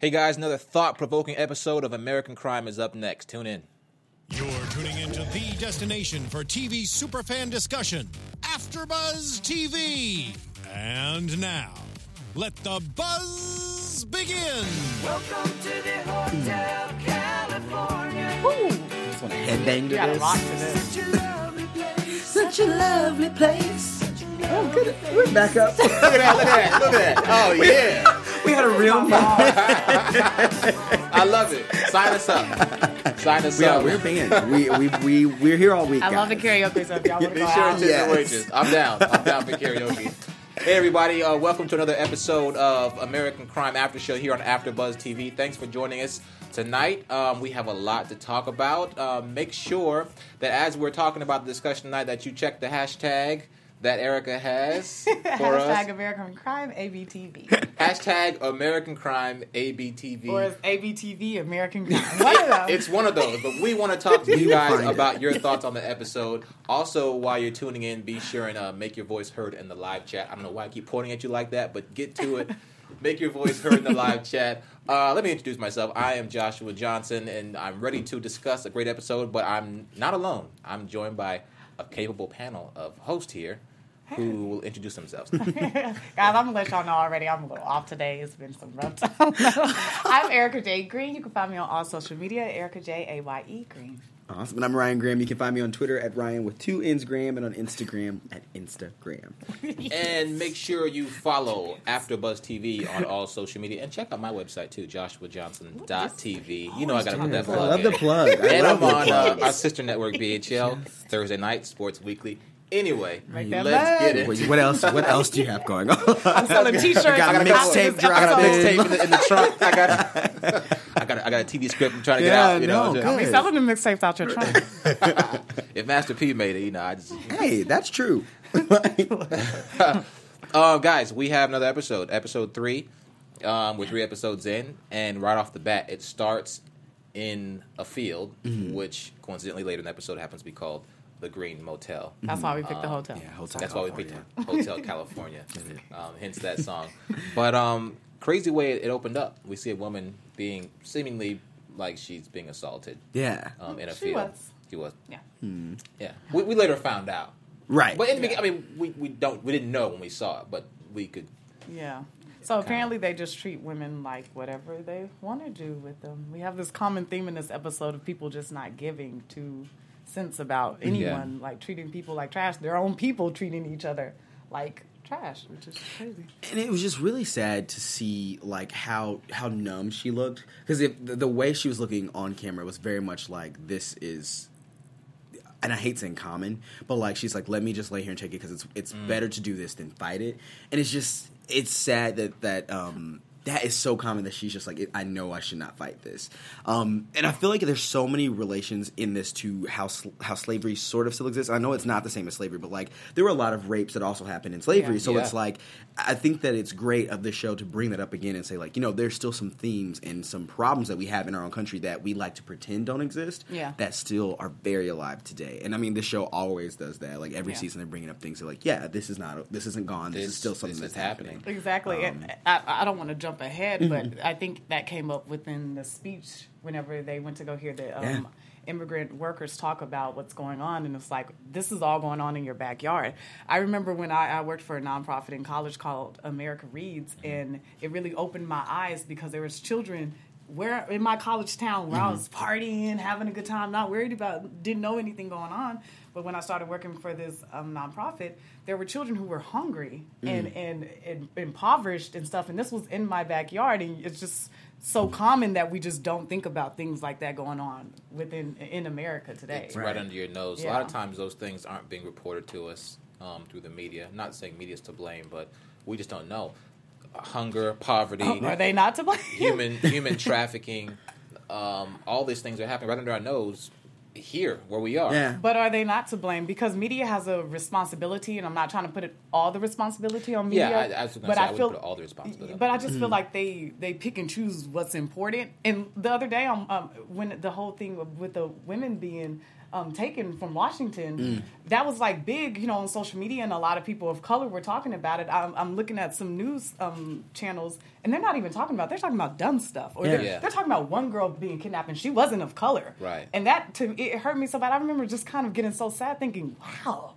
Hey guys, another thought provoking episode of American Crime is up next. Tune in. You're tuning into the destination for TV superfan discussion, AfterBuzz TV. And now, let the buzz begin. Welcome to the Hotel California. Just want to headbang to You gotta this. rock to this. Such a lovely place. Such a lovely place. Oh, good. We're back up. Look at that, look at that, look at that. Oh yeah. We had a real moment. I love it. Sign us up. Sign us We are, we're banned. We, we, we, we're here all week. I love the guys. karaoke, so if y'all want to Be go sure out. to tip Yes. the waiters. I'm down. I'm down for karaoke. Hey everybody, uh, welcome to another episode of American Crime After Show here on AfterBuzz TV. Thanks for joining us tonight. Um, we have a lot to talk about. Um, make sure that as we're talking about the discussion tonight, that you check the hashtag that Erica has for Hashtag us. American Crime ABTV. Hashtag American Crime ABTV. or is ABTV American Crime? One of them. It's one of those, but we want to talk to you guys about your thoughts on the episode. Also, while you're tuning in, be sure and uh, make your voice heard in the live chat. I don't know why I keep pointing at you like that, but get to it. Make your voice heard in the live chat. Uh, let me introduce myself. I am Joshua Johnson, and I'm ready to discuss a great episode, but I'm not alone. I'm joined by a capable panel of hosts here who will introduce themselves. Guys, I'm gonna let y'all know already. I'm a little off today. It's been some rough time. I'm Erica J Green. You can find me on all social media. Erica J A Y E Green. Awesome. And I'm Ryan Graham. You can find me on Twitter at Ryan with two N's Graham and on Instagram at Instagram. And make sure you follow AfterBuzz TV on all social media, and check out my website too, joshuajohnson.tv. You know I got to put that plug. I love in. the plug. I And love I'm on plug. uh, our sister network BHL Thursday night Sports Weekly. Anyway, let's bag. get it. Wait, what else? What else do you have going on? I'm selling T-shirts. I got a mixtape this. I got a episode. mixtape in the, in the trunk. I got, I got, a, I got a TV script. I'm trying to get Yeah, out. You know, no, just- good. Be selling the mixtapes out your trunk. if Master P made it, you know, I just. hey, that's true. Uh, guys, we have another episode, episode three. Um, we're three episodes in, and right off the bat, it starts in a field, Mm-hmm. which coincidentally later in the episode happens to be called the Green Motel. That's why we picked the hotel. yeah, Hotel That's why we California. picked Hotel California. um, hence that song. But um, crazy way it opened up. We see a woman being seemingly like she's being assaulted Yeah. um, in a She field. was. She was. Yeah. Yeah. We, we later found out. Right. But in the beginning, I mean, we, we don't we didn't know when we saw it, but we could. Yeah. So apparently they just treat women like whatever they want to do with them. We have this common theme in this episode of people just not giving two cents about anyone, like treating people like trash. Their own people treating each other like trash, which is crazy. and it was just really sad to see like how how numb she looked because the, the way she was looking on camera was very much like this is and I hate saying common, but like she's like, let me just lay here and take it because it's it's better to do this than fight it. And it's just it's sad that that um that is so common that she's just like, I know I should not fight this. Um, and I feel like there's so many relations in this to how sl- how slavery sort of still exists. I know it's not the same as slavery, but like there were a lot of rapes that also happened in slavery. Yeah. So Yeah. it's like I think that it's great of the show to bring that up again and say like, you know, there's still some themes and some problems that we have in our own country that we like to pretend don't exist Yeah. that still are very alive today. And I mean, this show always does that. Like every Yeah. season, they're bringing up things They're like, yeah, this is not, this isn't gone. This, is still something this that's happening. happening. Exactly. Um, I, I don't want to jump ahead, but Mm-hmm. I think that came up within the speech whenever they went to go hear the um, Yeah. immigrant workers talk about what's going on. And it's like, this is all going on in your backyard. I remember when I, I worked for a nonprofit in college called America Reads, and it really opened my eyes because there was children where in my college town where I was partying, having a good time, not worried about, didn't know anything going on. But when I started working for this um, nonprofit, there were children who were hungry and, and, and impoverished and stuff. And this was in my backyard. And it's just so common that we just don't think about things like that going on within in America today. It's right, under your nose. A lot of times those things aren't being reported to us um, through the media. not saying media's to blame, but we just don't know. Hunger, poverty, Are they not to blame? human human trafficking, um, all these things are happening right under our nose here where we are. Yeah. But are they not to blame? Because media has a responsibility, and I'm not trying to put it all the responsibility on media. Yeah, I, I was going to but say I, I would feel, put all the responsibility. but I them. just feel like they they pick and choose what's important. And the other day, um, um, when the whole thing with the women being um, taken from Washington. Mm. That was like big, you know, on social media, and a lot of people of color were talking about it. I'm, I'm looking at some news um, channels, and they're not even talking about. They're talking about dumb stuff, or Yeah. they're, Yeah. they're talking about one girl being kidnapped, and she wasn't of color. Right. And that to it hurt me so bad. I remember just kind of getting so sad, thinking, "Wow,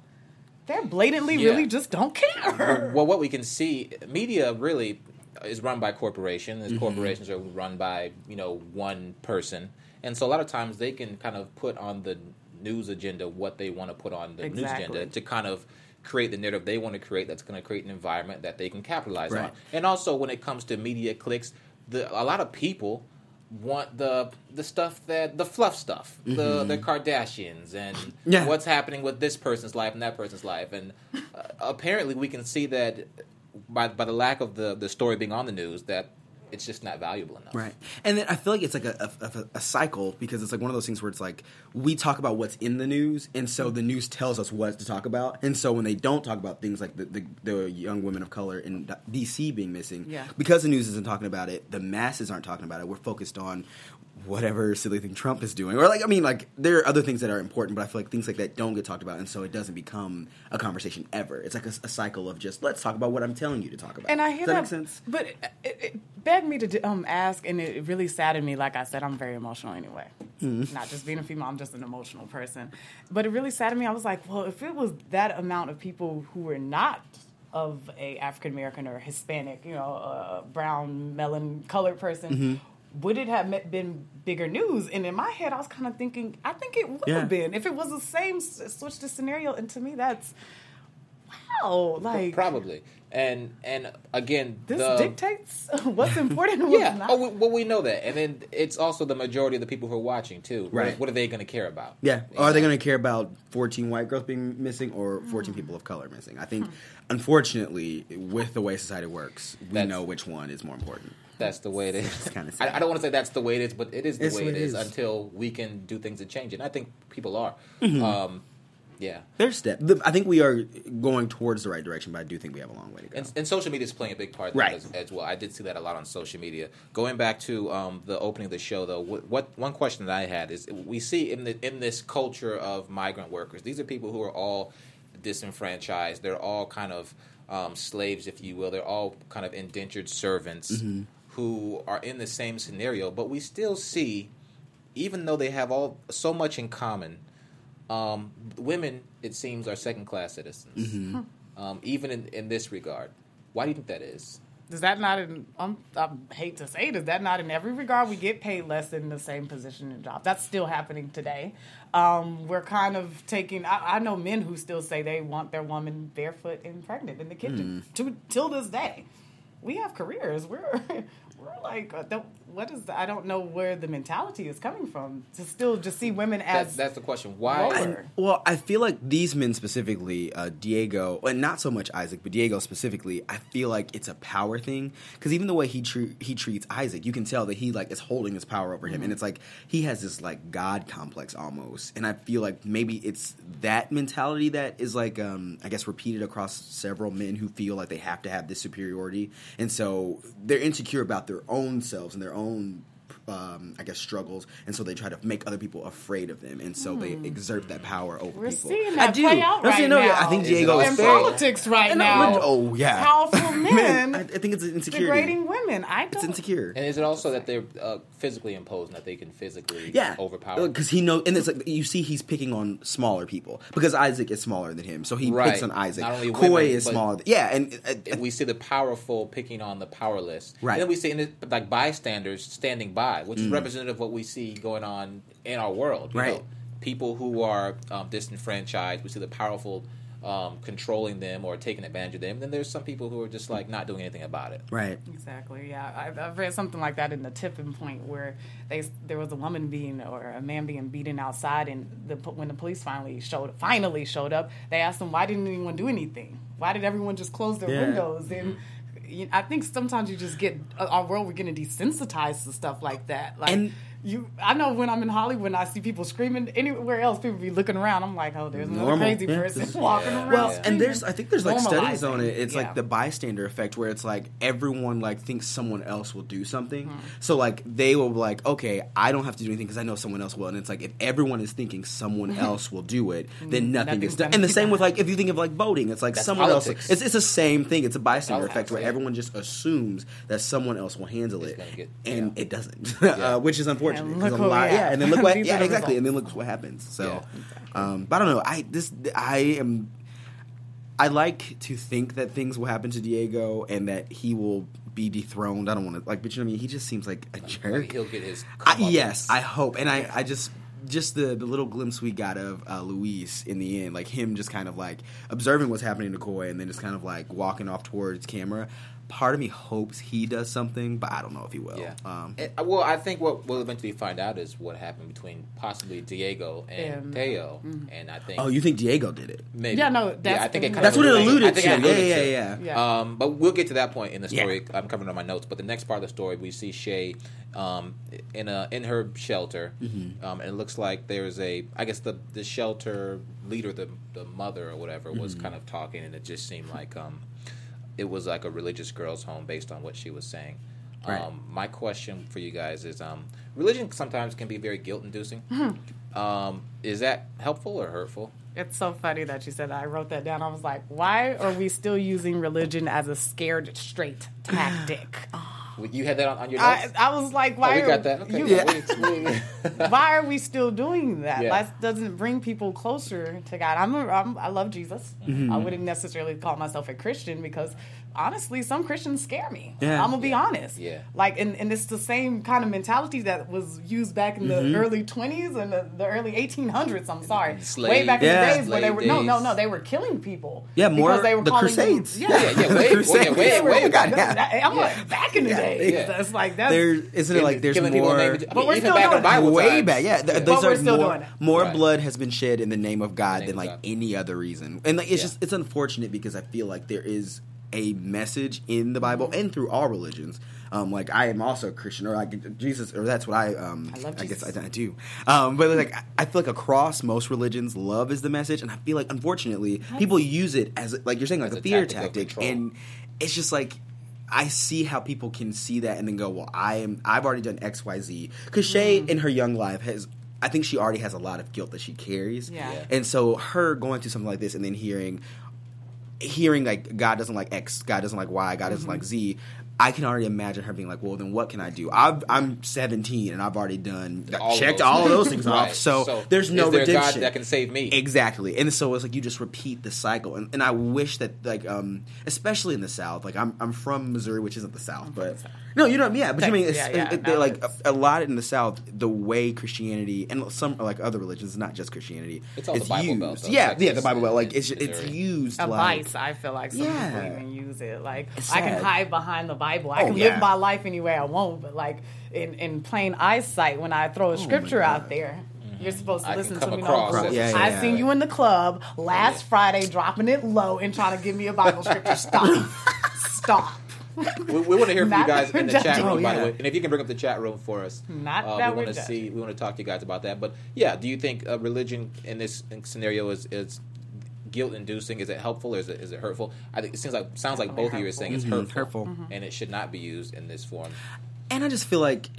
they're blatantly Yeah. really just don't care." well, what we can see, media really is run by corporations. Mm-hmm. and corporations are run by you know one person, and so a lot of times they can kind of put on the news agenda what they want to put on the news agenda to kind of create the narrative they want to create that's going to create an environment that they can capitalize on. And also, when it comes to media clicks, the a lot of people want the the stuff that the fluff stuff, the the Kardashians and Mm-hmm. Yeah. what's happening with this person's life and that person's life, and uh, apparently we can see that by by the lack of the the story being on the news that it's just not valuable enough. Right. And then I feel like it's like a, a, a- a cycle because it's like one of those things where it's like we talk about what's in the news, and so the news tells us what to talk about. And so when they don't talk about things like the, the, the young women of color in DC being missing, Yeah. because the news isn't talking about it, the masses aren't talking about it. We're focused on whatever silly thing Trump is doing. Or like I mean like there are other things that are important, but I feel like things like that don't get talked about and so it doesn't become a conversation ever. It's like a, a cycle of just let's talk about what I'm telling you to talk about. And I hear Does that, that, make sense? but it, it, begged me to um, ask, and it really saddened me. Like I said, I'm very emotional anyway. Mm-hmm. Not just being a female, I'm just an emotional person. But it really saddened me. I was like, well, if it was that amount of people who were not of a African American or Hispanic, you know, uh, brown, melon colored person. Mm-hmm. Would it have been bigger news? And in my head, I was kind of thinking, I think it would Yeah. have been if it was the same switch to scenario. And to me, that's wow, like Probably. And and again, this the, dictates what's important and what's Yeah. not. Oh, we, well, we know that, and then it's also the majority of the people who are watching too. Right. What, are they going to care about? Yeah. You Are they going to care about 14 white girls being missing or 14 Hmm. people of color missing? I think, unfortunately, with the way society works, we That's- know which one is more important. That's the way it is. It's kinda I. I don't want to say that's the way it is, but it is the It's way it it is, is. until we can do things to change it. And I think people are. Mm-hmm. Um, yeah. There's step. the- I think we are going towards the right direction, but I do think we have a long way to go. And, and social media is playing a big part Right. as, as well. I did see that a lot on social media. Going back to um, the opening of the show, though, what, what one question that I had is: we see in the in this culture of migrant workers, these are people who are all disenfranchised. They're all kind of um, slaves, if you will. They're all kind of indentured servants Mm-hmm. who are in the same scenario. But we still see, even though they have all so much in common, um, women, it seems, are second class citizens. Mm-hmm. Um, even in, in this regard. Why do you think that is? Does that not in? Um, I hate to say, it, is that not in every regard? We get paid less in the same position and job. That's still happening today. Um, we're kind of taking. I, I know men who still say they want their woman barefoot and pregnant in the kitchen to till this day. We have careers. We're we're like, uh, don't- what is? The, I don't know where the mentality is coming from to still just see women as that's the question. Why? lower. And- well, I feel like these men specifically, uh, Diego, and not so much Isaac, but Diego specifically, I feel like it's a power thing because even the way he tre- he treats Isaac, you can tell that he like is holding his power over him, and it's like he has this like god complex almost, and I feel like maybe it's that mentality that is like um, I guess repeated across several men who feel like they have to have this superiority, and so they're insecure about their own selves and their own own um, I guess struggles, and so they try to make other people afraid of them, and so they exert that power over Hmm. We're people. seeing I do. play out No, right no, now. I think Diego is in fair. politics right And, uh, now. Oh yeah, Powerful men I, I think it's insecurity. degrading women. I don't. It's insecure. and is it also that they're uh, physically imposed, that they can physically Yeah, overpower? because he knows, and it's like you see he's picking on smaller people because Isaac is smaller than him, so he Right. picks on Isaac. Not only Coy women, is smaller. Than, yeah, and uh, we see the powerful picking on the powerless. Right. And then we see like bystanders standing by, which is Mm. representative of what we see going on in our world. you Right. know. people who are um, disenfranchised. We see the powerful um, controlling them or taking advantage of them. then there's some people who are just like not doing anything about it. right. Exactly. Yeah, I've, I've read something like that in the tipping point where they there was a woman being or a man being beaten outside, and the when the police finally showed finally showed up, they asked them why didn't anyone do anything? Why did everyone just close their Yeah. windows? And you I think sometimes you just get uh, our world we're getting desensitized to stuff like that. Like And- you, I know when I'm in Hollywood and I see people screaming. Anywhere else, people be looking around. I'm like, oh, there's another Normal. crazy Yeah. person walking around. Well, Yeah. and there's I think there's like studies on it. It's Yeah. like the bystander effect where it's like everyone like thinks someone else will do something. Hmm. So like they will be like, okay, I don't have to do anything because I know someone else will. And it's like if everyone is thinking someone else will do it, then nothing Nothing's is done. And the same with like if you think of like voting, it's like That's someone politics. else. It's it's the same thing. It's a bystander Politics, effect where everyone just assumes that someone else will handle it, get- and yeah. it doesn't, Yeah. uh, which is unfortunate. And 'cause look a lot, yeah. yeah, and then look what, yeah, are the exactly, and then look what happens. So. Yeah. Um, but I don't know. I this I am. I like to think that things will happen to Diego and that he will be dethroned. I don't want to like, but you know what I mean. He just seems like a jerk. He'll get his. I, yes, I hope, and I, I just. Just the, the little glimpse we got of uh, Luis in the end, like him just kind of like observing what's happening to Coy and then just kind of like walking off towards camera. Part of me hopes he does something, but I don't know if he will. Yeah. Um, And, uh, well, I think what we'll eventually find out is what happened between possibly Diego and And- Teo, and I think oh, you think Diego did it? maybe Yeah, no, that's I think it kind That's of what it alluded I think to. it Yeah, alluded yeah, to. yeah, Yeah. Um, but we'll get to that point in the Yeah. story. I'm covering on my notes, but the next part of the story, we see Shae um, in a in her shelter, Mm-hmm. um, and it looks like there's a. I guess the the shelter leader, the the mother or whatever, was Mm-hmm. kind of talking, and it just seemed like um, it was like a religious girl's home based on what she was saying. Right. Um, my question for you guys is: um, religion sometimes can be very guilt inducing. Um, is that helpful or hurtful? It's so funny that you said that. I wrote that down. I was like, why are we still using religion as a scared straight tactic? You had that on, on your notes. I, I was like, oh, why? we are, got that. Okay. you- Yeah. why are we still doing that? Yeah. That doesn't bring people closer to God. I'm, a, I'm I love Jesus. Mm-hmm. I wouldn't necessarily call myself a Christian because honestly, some Christians scare me. Yeah. I'm gonna be honest. Yeah. Like, and, and it's the same kind of mentality that was used back in the Mm-hmm. early 20s and the, the early 1800s. I'm sorry, Slave- way back Yeah. in the days where they slave were no, no, no, they were killing people. Yeah, more because they were the calling Crusades. Them, Yeah, yeah, way- The Crusades. yeah, way- They were- way back. Yeah. I'm like back in the Yeah. day. Yeah. It's like that's there isn't it like there's Killing people more in the name of- I But mean, we're even still back in doing it. Bible way times. back. Yeah, th- Yeah. those But we're are still more, doing it. more Right. blood has been shed in the name of God name than of like God. any other reason. And like it's Yeah. just it's unfortunate because I feel like there is a message in the Bible and through all religions. Um, like I am also a Christian, or like Jesus, or that's what I um I love guess Jesus. I, I do. Um, but like I- I feel like across most religions, love is the message, and I feel like unfortunately people use it as like you're saying like As a, a fear tactic tactic, and it's just like I see how people can see that and then go, well, I am. I've already done X, Y, Z. Because Shae, Mm. in her young life, has. I think she already has a lot of guilt that she carries. Yeah. Yeah. And so her going through something like this and then hearing, hearing like God doesn't like X, God doesn't like Y, God doesn't Mm-hmm. like Z. I can already imagine her being like, well, then what can I do? I've, I'm 17 and I've already done All checked those all of those things. things off. So, So, there's no there redemption that can save me? Exactly, and so it's like you just repeat the cycle, and, and I wish that like um especially in the South, like I'm I'm from Missouri, which isn't the South, but no, you know what I mean, yeah, but you mean it's, Yeah, yeah, it, no, it- like a, it's- a lot in the South, the way Christianity and some like other religions, not just Christianity, It's all the Bible used. Belt, though, yeah, Texas yeah, the Bible belt, like and it's it's used a like vice. I feel like some Yeah. people even use it. Like I can hide behind the Bible. I Oh, can yeah. live my life any way I want. But like in in plain eyesight, when I throw a oh, scripture out there. Mm-hmm. You're supposed to I listen to me. across No, Yeah, yeah, I yeah. seen you in the club last Friday, dropping it low and trying to give me a Bible scripture. Stop, stop. We, we want to hear from you guys in the chat room, Oh, by the way. And if you can bring up the chat room for us, Not uh, that we want to see. We want to talk to you guys about that. But yeah, do you think uh, religion in this scenario is is guilt inducing? Is it helpful or is it is it hurtful? I think it seems like sounds like Definitely both of you are saying it's Mhm, hurtful, hurtful. and it should not be used in this form. And I just feel like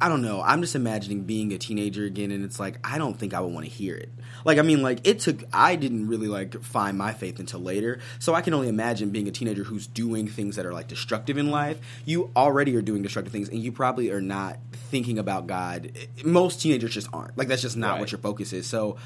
I don't know. I'm just imagining being a teenager again, and it's like I don't think I would want to hear it. Like I mean, like it took. I didn't really like find my faith until later, so I can only imagine being a teenager who's doing things that are like destructive in life. You already are doing destructive things, and you probably are not thinking about God. Most teenagers just aren't. Like that's just not Right. what your focus is. So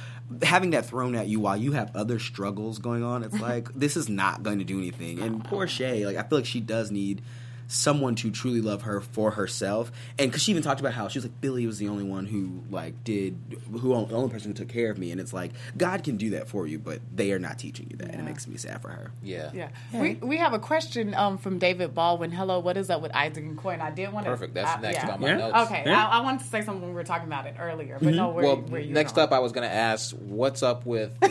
having that thrown at you while you have other struggles going on, it's like this is not going to do anything. And poor uh-huh. Shae, like I feel like she does need someone to truly love her for herself. And because she even talked about how she was like Billy was the only one who like did who the only person who took care of me. And it's like God can do that for you, but they are not teaching you that, and it makes me sad for her. Yeah, Yeah. We, we have a question um, from David Baldwin. Hello, what is up with Isaac and Coy? And I did want to. perfect. That's next on my Yeah. notes. Okay, Yeah. I, I wanted to say something when we were talking about it earlier, but no, where, Well, where you next going? up, I was going to ask, what's up with? y'all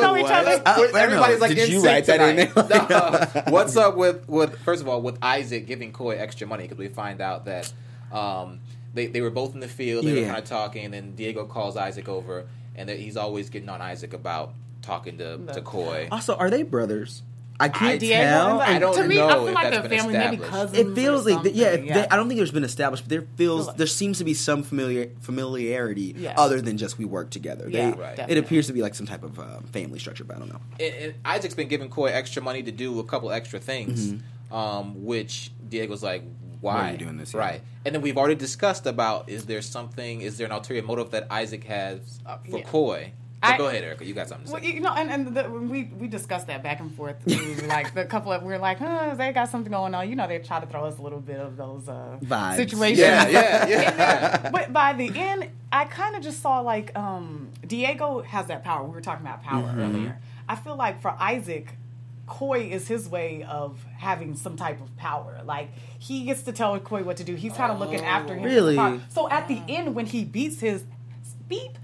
know each other. Uh, everybody's like Did you sync write that in tonight. No. What's up with with first of all with Isaac giving Coy extra money because we find out that Um, they they were both in the field. They were kind of talking, and then Diego calls Isaac over, and that he's always getting on Isaac about talking to to Coy. Also, are they brothers? I can't Diego tell. like, I don't to me, know I feel if like that's they're been family, maybe established. cousins. it feels or like th- yeah, They, I don't think there's been established, but there feels like- there seems to be some familiar familiarity Yeah. other than just we work together. Yeah, They- Right. It appears to be like some type of uh, family structure, but I don't know. and, and Isaac's been giving Coy extra money to do a couple extra things, um, which Diego's like, why Mm-hmm. Why are you doing this? Yeah. Right, and then we've already discussed about is there something, is there an ulterior motive that Isaac has for yeah. Coy? So I- go ahead, Erica. You got something to Well, you know, and, and the, when we we discussed that back and forth. like the couple of we were like, huh, they got something going on. You know, they try to throw us a little bit of those uh, Vibes. situations. yeah, yeah, yeah. but by the end, I kind of just saw like um, Diego has that power. We were talking about power Mm-hmm. earlier. I feel like for Isaac, Coy is his way of having some type of power. Like he gets to tell Coy what to do. He's kind of looking after him. Really? So at the end, when he beats his beep,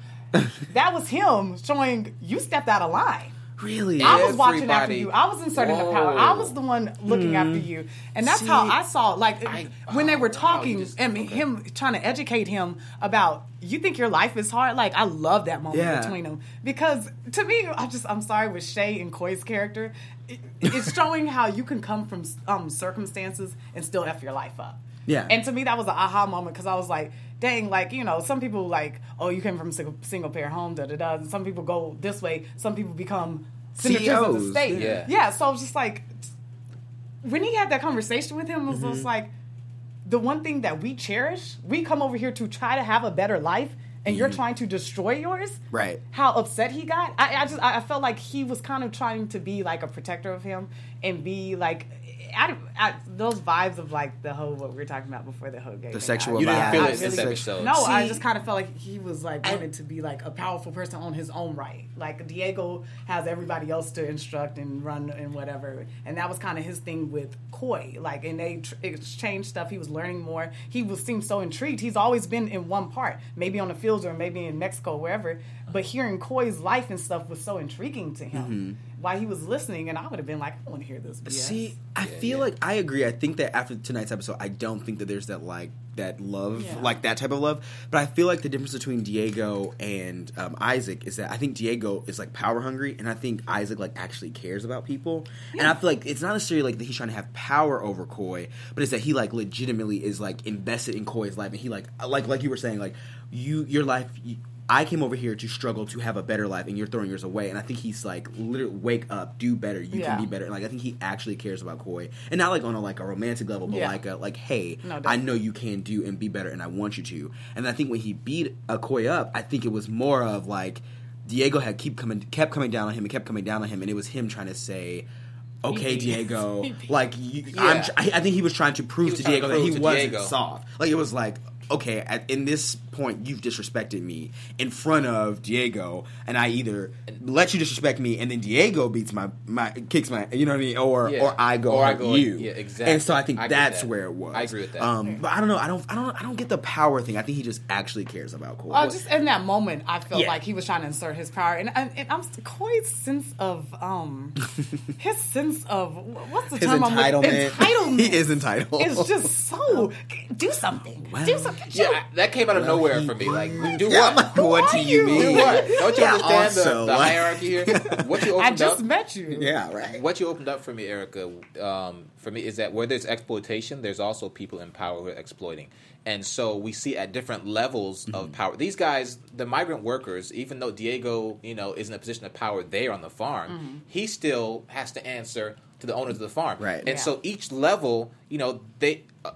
that was him showing you stepped out of line. Really? I was watching after you. I was inserting the power. I was the one looking after you, and that's See- how I saw. Like I- when they were oh, wow, talking just- and okay. him trying to educate him about. You think your life is hard? Like I love that moment Yeah. between them because to me, I just I'm sorry with Shae and Coy's character, it, it's showing how you can come from um, circumstances and still f your life up. Yeah. And to me, that was an aha moment because I was like, dang, like, you know, some people like, oh, you came from single, single parent home, da da da. And some people go this way. Some people become senators of the state. yeah. Yeah. So I was just like, when he had that conversation with him, it was Mm-hmm. just like, the one thing that we cherish, we come over here to try to have a better life. And you're trying to destroy yours, Mm-hmm. Right. How upset he got! I, I just I felt like he was kind of trying to be like a protector of him and be like, I, I, those vibes of like the whole what we were talking about before the whole gay The thing. sexual I- You didn't feel I it this really- episode. No, I just kind of felt like he was like wanted to be like a powerful person on his own right. Like Diego has everybody else to instruct and run and whatever, and that was kind of his thing with Coy. Like, and they tr- exchanged stuff. He was learning more. He was seemed so intrigued. He's always been in one part, maybe on the fields or maybe in Mexico, wherever. But hearing Coy's life and stuff was so intriguing to him. Mm-hmm. While he was listening, and I would have been like, I want to hear this. BS. See, I feel yeah. like I agree. I think that after tonight's episode, I don't think that there's that like that love, Yeah. like that type of love. But I feel like the difference between Diego and um, Isaac is that I think Diego is like power hungry, and I think Isaac like actually cares about people. And I feel like it's not necessarily like that he's trying to have power over Coy, but it's that he like legitimately is like invested in Coy's life, and he like like like you were saying like you your life. You, I came over here to struggle to have a better life, and you're throwing yours away. And I think he's like, literally, wake up, do better. You Yeah. can be better. And like, I think he actually cares about Coy, and not like on a like a romantic level, but Yeah. like a like, hey, No, I know you can do and be better, and I want you to. And I think when he beat a Coy up, I think it was more of like Diego had keep coming, kept coming down on him, and kept coming down on him, and it was him trying to say. Okay, Diego. Like, you, I'm, Yeah. I I think he was trying to prove to Diego that he wasn't Diego. soft. Like, it was like, okay, at, in this point, you've disrespected me in front of Diego, and I either let you disrespect me, and then Diego beats my, my kicks my, you know what I mean, or Yeah. or I go Or I go- you. yeah, exactly. And so I think I that's that. where it was. I agree with that. Um, but I don't know. I don't. I don't. I don't get the power thing. I think he just actually cares about Cole. Oh, just in that moment, I felt Yeah. like he was trying to insert his power, and and, and I'm Coy's sense of um, his sense of what's the His term? I'm looking- entitlement. Entitlement. He is entitled. It's just so do something. Do something. Yeah, I- that came out of nowhere for me. Like, do yeah, what? I'm like, what do you you? mean? do what? Don't you Yeah, understand also, the, the hierarchy here? What you I opened just up? met you. Yeah, right. What you opened up for me, Erica, um, for me is that where there's exploitation, there's also people in power who are exploiting. And so we see at different levels Mm-hmm. of power. These guys, the migrant workers, even though Diego, you know, is in a position of power there on the farm, Mm-hmm. he still has to answer to the owners of the farm. Right. And Yeah. so each level, you know, they uh,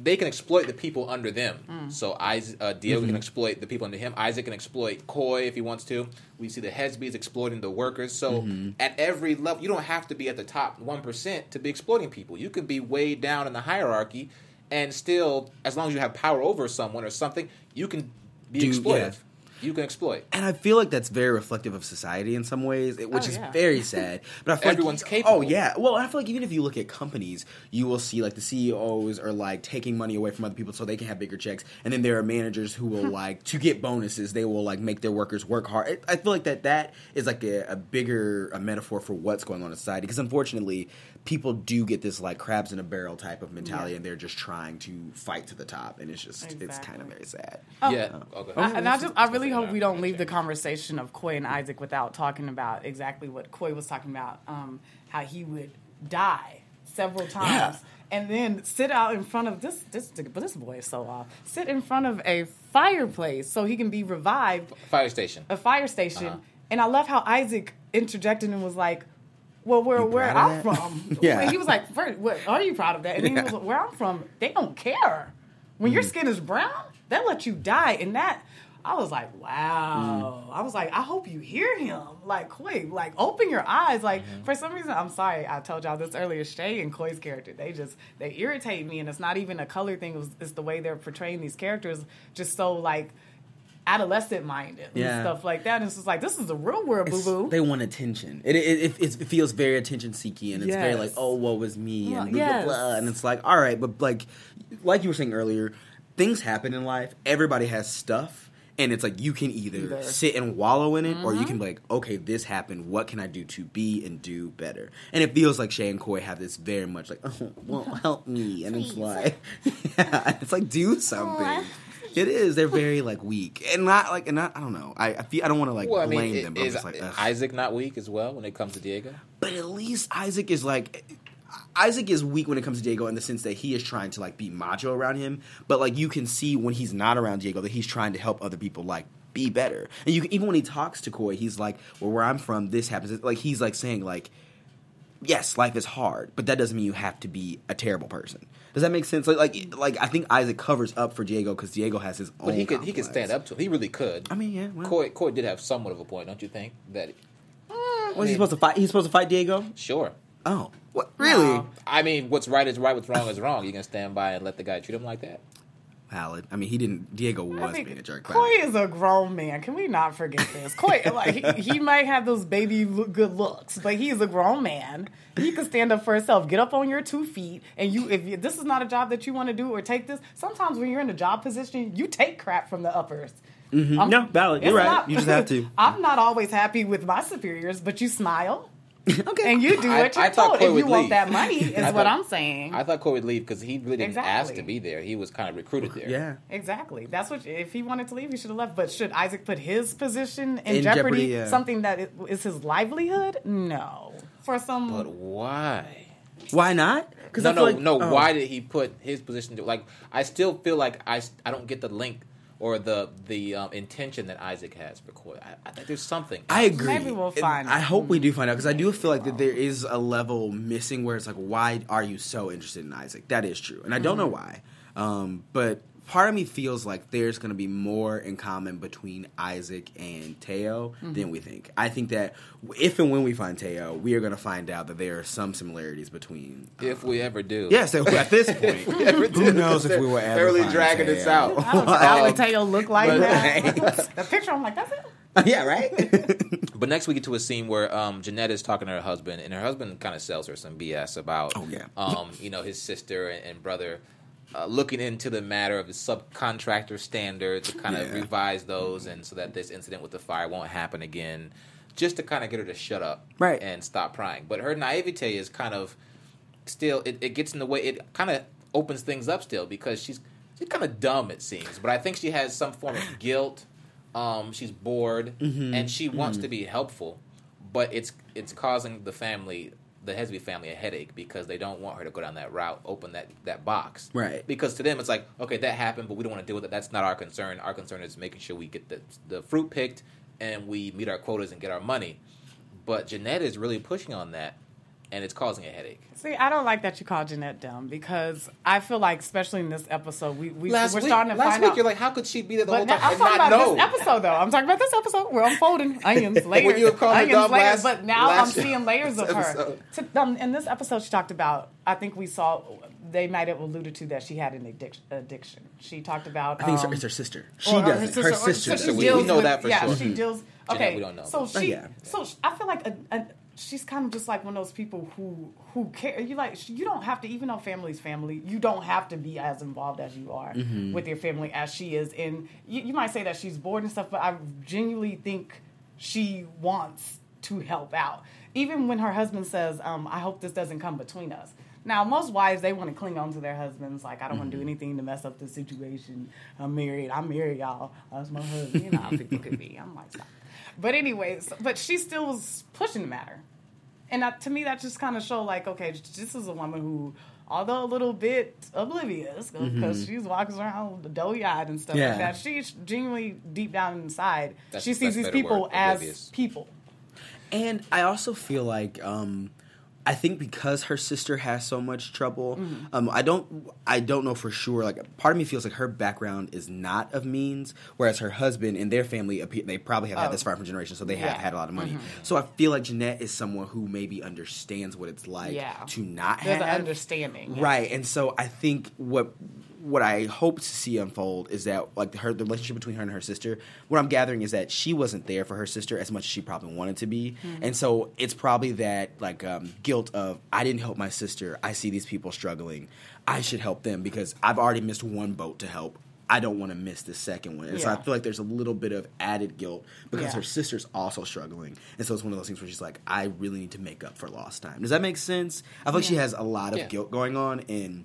they can exploit the people under them. Mm. So Isaac, uh, Diego can exploit the people under him. Isaac can exploit Coy if he wants to. We see the Hesbys exploiting the workers. So at every level, you don't have to be at the top one percent to be exploiting people. You can be way down in the hierarchy, and still, as long as you have power over someone or something, you can be Do- exploitive. yeah. You can exploit. And I feel like that's very reflective of society in some ways, which Oh, is very sad. But I feel Everyone's like, capable. Oh yeah. Well, I feel like even if you look at companies, you will see like the CEOs are like taking money away from other people so they can have bigger checks, and then there are managers who will like to get bonuses, they will like make their workers work hard. I I feel like that that is like a, a bigger a metaphor for what's going on in society because unfortunately, people do get this like crabs in a barrel type of mentality, Yeah. and they're just trying to fight to the top, and it's just it's kind of very sad. yeah. Okay. I, and I just, I really hope we don't leave the conversation of Coy and Isaac without talking about exactly what Coy was talking about, um, how he would die several times. And then sit out in front of this, this, but this boy is so off. Sit in front of a fireplace so he can be revived, Fire station. a fire station. Uh-huh. And I love how Isaac interjected and was like, "Well, where where I'm that?" from?" Yeah. he was like, "First, what, "Are you proud of that?" And he was like, "Where I'm from, they don't care. When Mm. your skin is brown, they let you die." And that, I was like, "Wow." Mm. I was like, "I hope you hear him." Like, Coy, like open your eyes. Like Mm-hmm. for some reason, I'm sorry, I told y'all this earlier. Shae and Coy's character, they just they irritate me, and it's not even a color thing. It's, it's the way they're portraying these characters, just so like. Adolescent minded Yeah. and stuff like that. And it's just like this is the real world, boo boo. They want attention. It it, it, it feels very attention seeking, and it's very like, oh, woe is me, and blah, yes. blah, blah. And it's like, all right, but like, like you were saying earlier, things happen in life. Everybody has stuff, and it's like you can either Either. sit and wallow in it, or Mm-hmm. you can be like, okay, this happened. What can I do to be and do better? And it feels like Shae and Coy have this very much like, oh, well, help me, and it's like, yeah, it's like do something. It is. They're very like weak, and not like, and not. I don't know. I I, feel, I don't want to like Well, I blame mean, them, but I'm is just like. Isaac not weak as well when it comes to Diego? But at least Isaac is like Isaac is weak when it comes to Diego in the sense that he is trying to like be macho around him. But like you can see when he's not around Diego that he's trying to help other people like be better. And you can, even when he talks to Coy, he's like, "Well, where I'm from, this happens." Like he's like saying like, "Yes, life is hard, but that doesn't mean you have to be a terrible person." Does that make sense? Like, like, like I think Isaac covers up for Diego because Diego has his own. But he could he could stand up to it. He really could. I mean, yeah. Well, Coy, Coy did have somewhat of a point, don't you think? That mm, was he supposed to fight? He's supposed to fight Diego. sure. Oh, what? Really? No. I mean, what's right is right, what's wrong is wrong. You can stand by and let the guy treat him like that. Valid. I mean, he didn't. Diego was being a jerk. Coy is a grown man. Can we not forget this? Coy, like he, he might have those baby look, good looks, but he's a grown man. He can stand up for himself. Get up on your two feet, and you. If you, this is not a job that you want to do or take this, sometimes when you're in a job position, you take crap from the uppers. Mm-hmm. No, valid. You're right. not- You just have to. I'm not always happy with my superiors, but you smile okay. and you do I- what you're I thought told. Coy If would you want leave. that money, is I what I'm saying. I thought Coy would leave because he really didn't ask to be there. He was kind of recruited there. Yeah. Exactly. That's what. If he wanted to leave, he should have left. But should Isaac put his position in, In jeopardy? jeopardy, yeah. Something that is his livelihood? No. For some. But why? Why not? Because No, I feel no, like, no. oh. Why did he put his position? To, like, I still feel like I, I don't get the link or the the um, intention that Isaac has for Coy. I, I think there's something. I agree. Maybe we'll And find I out. hope we do find out because I do feel like that there is a level missing where it's like, why are you so interested in Isaac? That is true, and I don't know why. Um, but part of me feels like there's going to be more in common between Isaac and Teo than we think. I think that if and when we find Teo, we are going to find out that there are some similarities between. uh, if we ever do. Yes, at this point, who knows if we will ever They're really dragging Teo. this out. I don't know how would Teo look like But- that. the picture, I'm like, that's it. yeah, right. But next we get to a scene where um, Jeanette is talking to her husband, and her husband kind of sells her some BS about, Oh, yeah. um, you know, his sister and, and brother uh, looking into the matter of the subcontractor standards to kind of Yeah. revise those, and so that this incident with the fire won't happen again, just to kind of get her to shut up Right. and stop prying. But her naivete is kind of still it, it gets in the way. It kind of opens things up still because she's she's kind of dumb it seems, but I think she has some form of guilt. Um, she's bored Mm-hmm. and she wants to be helpful, but it's it's causing the family, the Hesby family, a headache because they don't want her to go down that route, open that that box, Right. Because to them it's like, okay, that happened, but we don't want to deal with it. That's not our concern. Our concern is making sure we get the the fruit picked and we meet our quotas and get our money. But Jeanette is really pushing on that, and it's causing a headache. See, I don't like that you call Jeanette dumb because I feel like, especially in this episode, we, we, Last we're week, starting to last find week out. you're like, how could she be there the But whole now, time I'm and talking not about know? this episode, though. I'm talking about this episode. We're unfolding onions, layers. you were calling her onions, dumb layers. last- but now last I'm seeing layers of her. To, um, in this episode, she talked about. I think we saw. They might have alluded to that she had an addic- addiction. She talked about. I think it's, um, her, it's her sister. She or does it. Her or- so sister. she does we- it. we know with- that for sure. yeah, sure. she deals. Jeanette, Okay, we don't know. so Oh, she, yeah. so I feel like a, a, she's kind of just like one of those people who who care. You like you don't have to even though family's family, you don't have to be as involved as you are Mm-hmm. with your family as she is. And you, you might say that she's bored and stuff, but I genuinely think she wants to help out. Even when her husband says, um, "I hope this doesn't come between us." Now, most wives they want to cling on to their husbands. Like, I don't want to do anything to mess up the situation. I'm married. I'm married, y'all. That's my husband. You know how people could be. I'm like, stop. But anyways, but she still was pushing the matter, and that, to me, that just kind of showed like, okay, this is a woman who, although a little bit oblivious, because she's walking around doughy eyed and stuff Yeah. like that, she's genuinely deep down inside, That's- she sees these people word, as oblivious. people. And I also feel like um I think because her sister has so much trouble, Mm-hmm. um, I don't, I don't know for sure. Like, part of me feels like her background is not of means, whereas her husband and their family they probably have had Oh. this far from generation, so they have Yeah. had a lot of money. Mm-hmm. So I feel like Jeanette is someone who maybe understands what it's like Yeah. to not There's have an understanding. Right, and so I think what what I hope to see unfold is that like her the relationship between her and her sister. What I'm gathering is that she wasn't there for her sister as much as she probably wanted to be, and so it's probably that like um, guilt of I didn't help my sister. I see these people struggling. I should help them because I've already missed one boat to help. I don't want to miss the second one, and so I feel like there's a little bit of added guilt because Yeah. her sister's also struggling, and so it's one of those things where she's like, I really need to make up for lost time. Does that make sense? I feel like she has a lot of Yeah. guilt going on and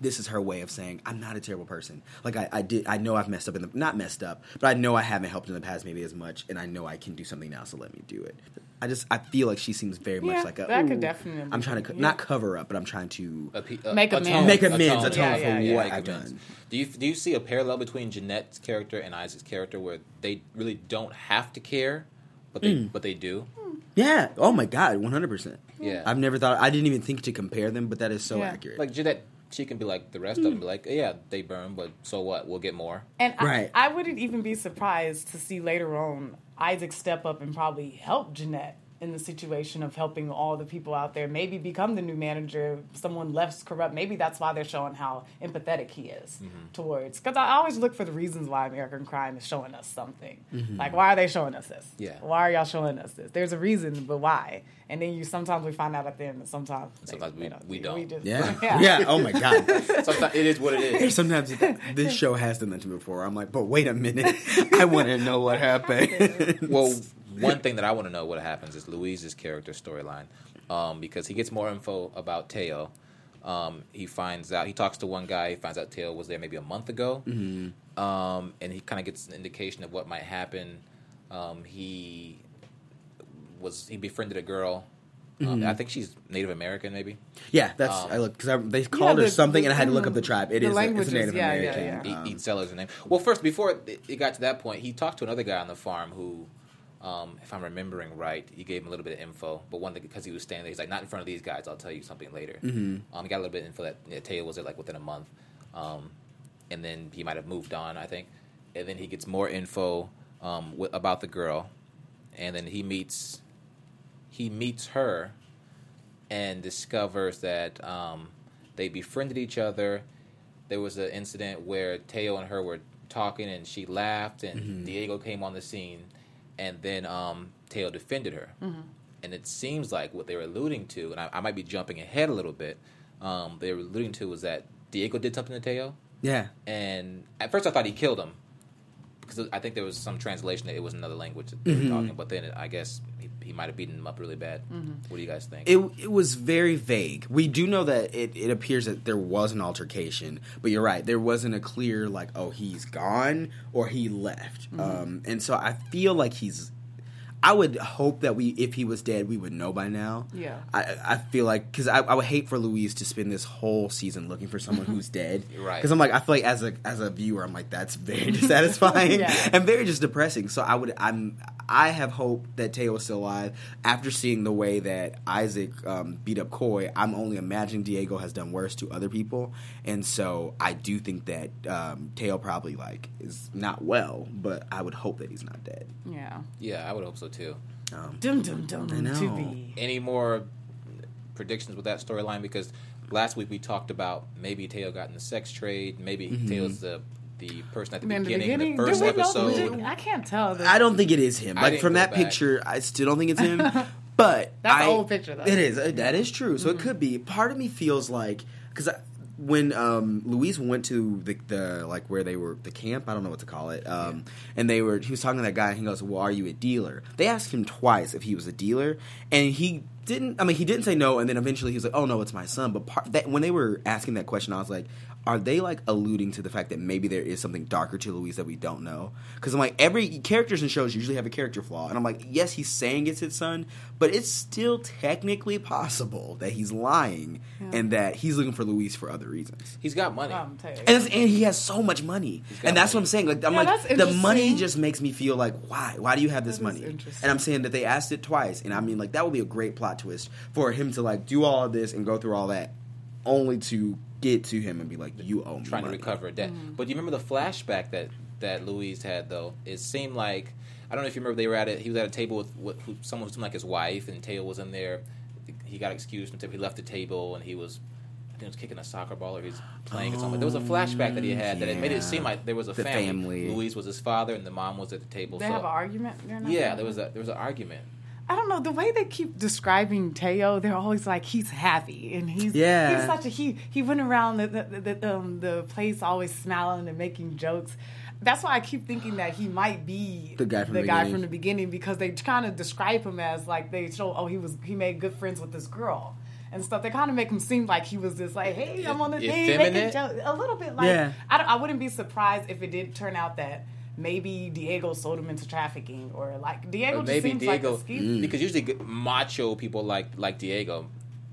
this is her way of saying i'm not a terrible person like I, I did i know i've messed up in the not messed up but i know i haven't helped in the past maybe as much and i know i can do something now so let me do it i just i feel like she seems very Yeah, much like a that could definitely i'm trying to co- be- not cover up but i'm trying to Appe- uh, Make atone- amends. Make amends, atone for what make I've amends. done. Do you do you see a parallel between Jeanette's character and Isaac's character where they really don't have to care, but they but they do? yeah oh my god 100% Yeah. i've never thought i didn't even think to compare them but that is so Yeah. accurate Like Jeanette, she can be like the rest of them, be mm. like, yeah, they burn, but so what? We'll get more. And Right. I, I wouldn't even be surprised to see later on Isaac step up and probably help Jeanette in the situation of helping all the people out there. Maybe become the new manager, someone less corrupt. Maybe that's why they're showing how empathetic he is mm-hmm. towards. Because I always look for the reasons why American crime is showing us something. Mm-hmm. Like, why are they showing us this? Yeah. Why are y'all showing us this? There's a reason, but why? And then you sometimes we find out at the end, and sometimes they- Sometimes we- they we don't. we just, yeah yeah oh my god Sometimes it is what it is. Sometimes this show has done that to me before. I'm like, but wait a minute, I want to know what happened. Well, one thing that I want to know what happens is Luis's character storyline, um, because he gets more info about Teo. Um, he finds out he talks to one guy. He finds out Teo was there maybe a month ago, Mm-hmm. um, and he kind of gets an indication of what might happen. Um, he was he befriended a girl. Um, Mm-hmm. I think she's Native American, maybe. yeah, that's Um, I look because they called her the- something, the- and I had to look up the tribe. It the is a, it's a Native yeah, yeah, American. yeah. E- um, Eat Sellers' name. Well, first before it, it got to that point, he talked to another guy on the farm who, um, if I'm remembering right, he gave him a little bit of info. But one thing because he was standing there, he's like, "Not in front of these guys. I'll tell you something later." Mm-hmm. Um, he got a little bit of info that you know, Teo was there like within a month, um, and then he might have moved on, I think. And then he gets more info um, wi- about the girl, and then he meets he meets her and discovers that um, they befriended each other. There was an incident where Teo and her were talking, and she laughed, and Diego came on the scene, and then um, Teo defended her. And it seems like what they were alluding to, and I, I might be jumping ahead a little bit. Um, they were alluding to was that Diego did something to Teo, yeah, and at first I thought he killed him because I think there was some translation that it was another language that they were talking, but then I guess he, he might have beaten him up really bad. What do you guys think? it it was very vague. We do know that it, it appears that there was an altercation, but you're right. There wasn't a clear like, oh, he's gone or he left. Um, and so I feel like he's. I would hope that we, if he was dead, we would know by now. Yeah. I, I feel like because I, I would hate for Luis to spend this whole season looking for someone who's dead. Right. Because I'm like, I feel like as a as a viewer, I'm like, that's very dissatisfying Yeah. and very just depressing. So I would, I'm, I have hope that Teo is still alive. After seeing the way that Isaac um, beat up Coy, I'm only imagining Diego has done worse to other people, and so I do think that um, Teo probably like is not well, but I would hope that he's not dead. Yeah. yeah, I would hope so too. Um, Dum dum dum. I know. To be. Any more predictions with that storyline? Because last week we talked about maybe Teo got in the sex trade. Maybe Teo's the the person at the In the beginning, beginning, the first did we know- episode. I can't tell. The, I don't think it is him. I Like from that back. picture, I still don't think it's him. But That's an I- old picture, though. It is. Uh, That is true. So it could be. Part of me feels like because when um, Luis went to the, the like where they were the camp, I don't know what to call it, um, and they were he was talking to that guy and he goes, "Well, are you a dealer?" They asked him twice if he was a dealer, and he didn't. I mean, he didn't say no, and then eventually he was like, "Oh no, it's my son." But part, that when they were asking that question, I was like. Are they like alluding to the fact that maybe there is something darker to Luis that we don't know? Because I'm like, every characters in shows usually have a character flaw, and I'm like, yes, he's saying it's his son, but it's still technically possible that he's lying and that he's looking for Luis for other reasons. He's got money. Um. And, and he has so much money, and that's what. I'm saying. Like I'm Yeah, like the money just makes me feel like why? Why do you have this That is money? And I'm saying that they asked it twice, and I mean like that would be a great plot twist for him to like do all of this and go through all that, only to get to him and be like, you owe me trying money. to recover a debt. Mm-hmm. But you remember the flashback that that Luis had though? It seemed like I don't know if you remember they were at it. He was at a table with, with who, someone who seemed like his wife, and Taylor was in there. He got excused until he left the table, and he was. I think he was kicking a soccer ball or he was playing or something. There was a flashback that he had that it made it seem like there was a The family. family. Luis was his father, and the mom was at the table. they so have an argument. They're yeah, there was it? a there was an argument. I don't know the way they keep describing Teo. They're always like he's happy and he's Yeah. He's such a he. He went around the the, the, um, the place always smiling and making jokes. That's why I keep thinking that he might be The guy from the the guy beginning. from the beginning because they kind of describe him as like they show oh he was he made good friends with this girl and stuff. They kind of make him seem like he was just like hey I'm on the thing making jokes a little bit like Yeah. I, don't- I wouldn't be surprised if it did turn out that. Maybe Diego sold him into trafficking, or like Diego Or just maybe seems Diego, like a ski. because usually macho people like like Diego,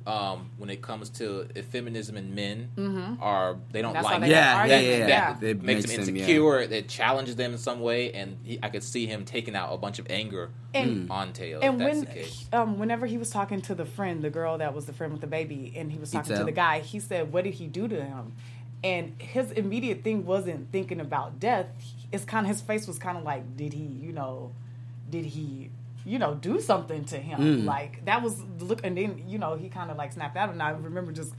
um, when it comes to feminism and men, are they don't Mm-hmm. That's like they. Yeah, yeah, yeah, yeah. that It makes, them him him, yeah. insecure. It challenges them in some way, and he, I could see him taking out a bunch of anger And- on Teo. And if that's when, the case. um, whenever he was talking to the friend, the girl that was the friend with the baby, and he was talking to the guy, he said, "What did he do to him?" And his immediate thing wasn't thinking about death. It's kind of his face was kind of like, "Did he, you know, did he, you know, do something to him?" Mm. Like that was the look, and then you know he kind of like snapped out, and I remember just.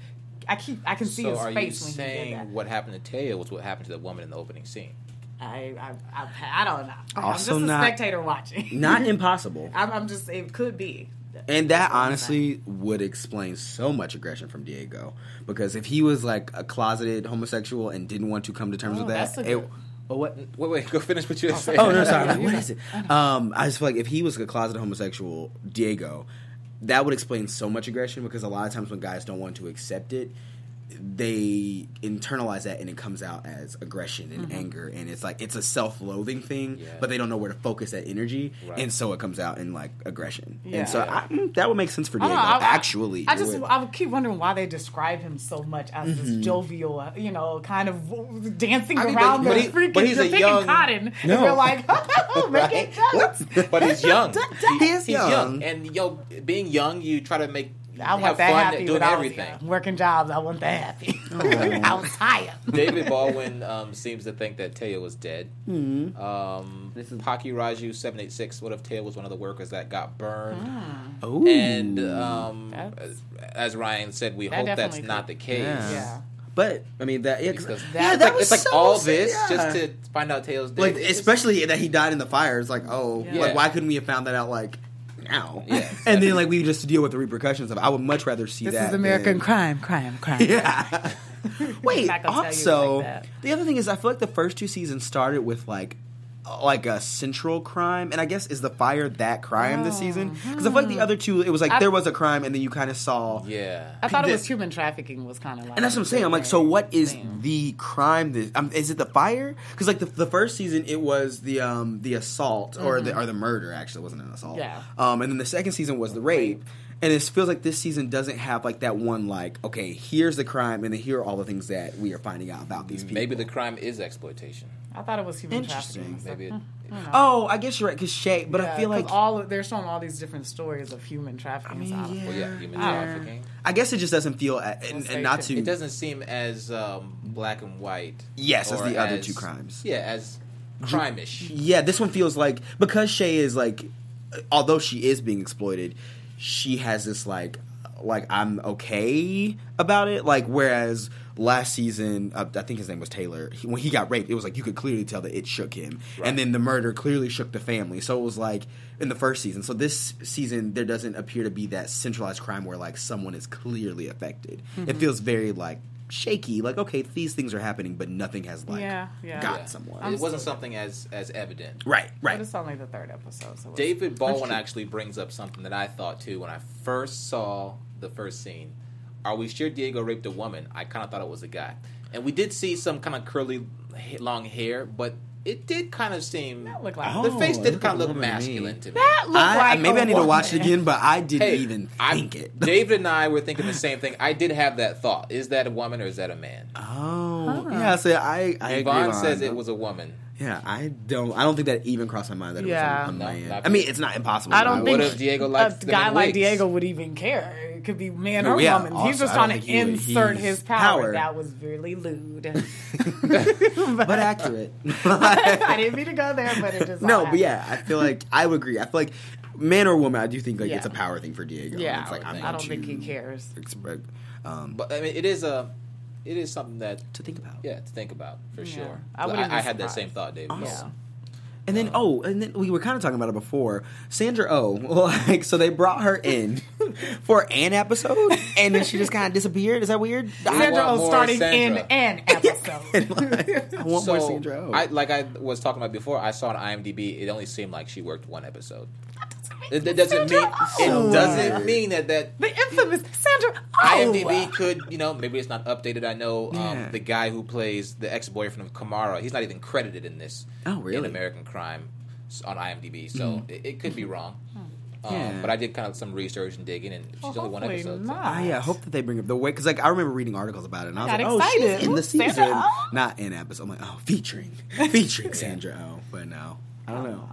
I keep. I can see So his are you face when he did that. what happened to Teo was what happened to the woman in the opening scene? I, I, I, I don't know. I'm Also just a not- spectator watching. Not impossible. I'm, I'm just. It could be. And that That's what I'm honestly would explain so much aggression from Diego. Because if he was like a closeted homosexual and didn't want to come to terms Oh, with that, that's a it, good- well, what? Wait, wait, go finish what you were saying. Oh no, sorry. what is it? Um, I just feel like if he was a closeted homosexual, Diego, that would explain so much aggression. Because a lot of times when guys don't want to accept it, they internalize that and it comes out as aggression and anger, and it's like it's a self-loathing thing, Yeah. but they don't know where to focus that energy, Right. and so it comes out in like aggression. Yeah. And so I, mm, that would make sense for I Diego. don't know, I- I- actually, I just would. I would keep wondering why they describe him so much as Mm-hmm. this jovial, uh, you know, kind of dancing I mean, around but- but the he- freaking but he's a picking young- cotton. No. And we're like, making jokes. but he's young. He is he's young. and yo, being young, you try to make I have want that fun happy doing when I was everything. young. working jobs. I want that happy. I was tired. David Baldwin um, seems to think that Teo was dead. Mm-hmm. Um, Paki Raju seven eight six. What if Teo was one of the workers that got burned? Hmm. Ooh. And um, as Ryan said, we That hope that's definitely not the case. Yeah. Yeah. but I mean that yeah, 'cause- Because yeah, it's that like, was it's like so all sad, this yeah. just to find out Teo's dead. like especially that he died in the fire. It's like, oh, Yeah. like why couldn't we have found that out like now? Yeah, and then like we just deal with the repercussions of. I would much rather see that This that. is American than- crime, crime, crime. Yeah. Wait. not gonna tell you Also, like the other thing is, I feel like the first two seasons started with like. Like a central crime, and I guess is the fire that crime this season? Because I feel like the other two, it was like Oh, I- there was a crime, and then you kind of saw yeah. I thought it The- was human trafficking was kind of like, And that's what I'm saying. I'm like, so what is the crime? This um, is it the fire? Because like the, the first season, it was the um the assault or the or the murder. Actually, wasn't an assault. Yeah. Um, and then the second season was the rape. And it feels like this season doesn't have like that one like okay, here's the crime, and then here are all the things that we are finding out about these people. Maybe the crime is exploitation. I thought it was human Interesting. trafficking. Maybe it, Oh, I guess you're right. Because Shae, but I feel like all of, they're showing all these different stories of human trafficking. I mean, so I don't- yeah. well, yeah, human Yeah. trafficking. I guess it just doesn't feel uh, and, and not tuned. to It doesn't seem as um, black and white. Yes, as or the other two crimes. Yeah, as crime-ish. Yeah, this one feels like because Shae is like, although she is being exploited, she has this like, like I'm okay about it. Like whereas last season, uh, I think his name was Taylor. He, when he got raped, it was like you could clearly tell that it shook him, Right. and then the murder clearly shook the family. So it was like in the first season. So this season, there doesn't appear to be that centralized crime where like someone is clearly affected. It feels very like shaky. Like, okay, these things are happening, but nothing has like Yeah, yeah. got Yeah. someone. I'm it wasn't still- something as as evident. right, But right. it's only the third episode. So David Baldwin actually brings up something that I thought too when I first saw the first scene. Are we sure Diego raped a woman? I kind of thought it was a guy, and we did see some kind of curly, long hair, but it did kind of seem That looked like the Oh, face did kind of look a me. masculine to me. that looked I, like maybe I I need to watch it again, but I didn't Hey, even I- think it. David and I were thinking the same thing. I did have that thought: is that a woman or is that a man? oh, yeah. So I, I Yvonne Vaughn. says it was a woman. Yeah, I don't. I don't think that even crossed my mind that Yeah. it was a, a No, man. not I mean, it's not impossible. I don't think What if Diego likes a guy like wigs? Diego would even care. It could be man No, or yeah, woman. also, He's just trying to think he would- insert his power. power. That was really lewd. but accurate. I didn't mean to go there, but it just no, all but yeah, I feel like I would agree. I feel like man or woman, I do think like Yeah. it's a power thing for Diego. Yeah, it's like I'm I I don't think he cares. Expect, um, But I mean, it is a, it is something that to think about. yeah to think about for Yeah. sure. I I, I, had that same thought, David. Awesome. Yeah. And then oh, and then we were kind of talking about it before. Sandra Oh, like so they brought her in for an episode, and then she just kind of disappeared. Is that weird? Sandra want Oh starting Sandra. in an episode. I want so, more Sandra Oh. I like I was talking about before. I saw on IMDb. It only seemed like she worked one episode. It, it doesn't mean Oh. it doesn't mean that that the infamous Sandra Oh. IMDb could you know maybe it's not updated. I know um, Yeah. the guy who plays the ex boyfriend of Kimara. He's not even credited in this. Oh, really? In? American Crime on IMDb, so it, it could be wrong. Um, Yeah. But I did kind of some research and digging, and she's Well, only one hopefully episode. so- not. Ah, yeah, I hope that they bring up the way because like I remember reading articles about it and I was got like, oh, excited. she's in the Ooh, Sandra season, Oh. not in episode. I'm like, oh, featuring, featuring Sandra Oh, but no, I don't know.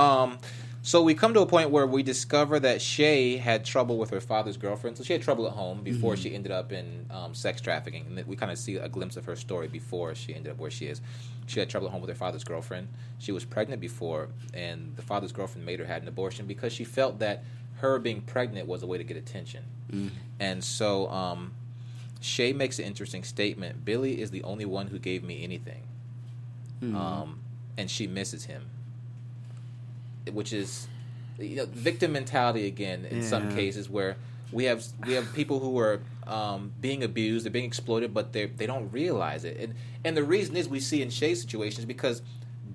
Um, so we come to a point where we discover that Shae had trouble with her father's girlfriend. So she had trouble at home before Mm-hmm. she ended up in um, sex trafficking, and we kind of see a glimpse of her story before she ended up where she is. She had trouble at home with her father's girlfriend. She was pregnant before, and the father's girlfriend made her had an abortion because she felt that her being pregnant was a way to get attention. Mm. And so um, Shae makes an interesting statement. Billy is the only one who gave me anything, Hmm. um, and she misses him which is you know victim mentality again in some cases where we have we have people who are um, being abused, they're being exploited, but they they don't realize it. And and the reason is we see in Shae's situations because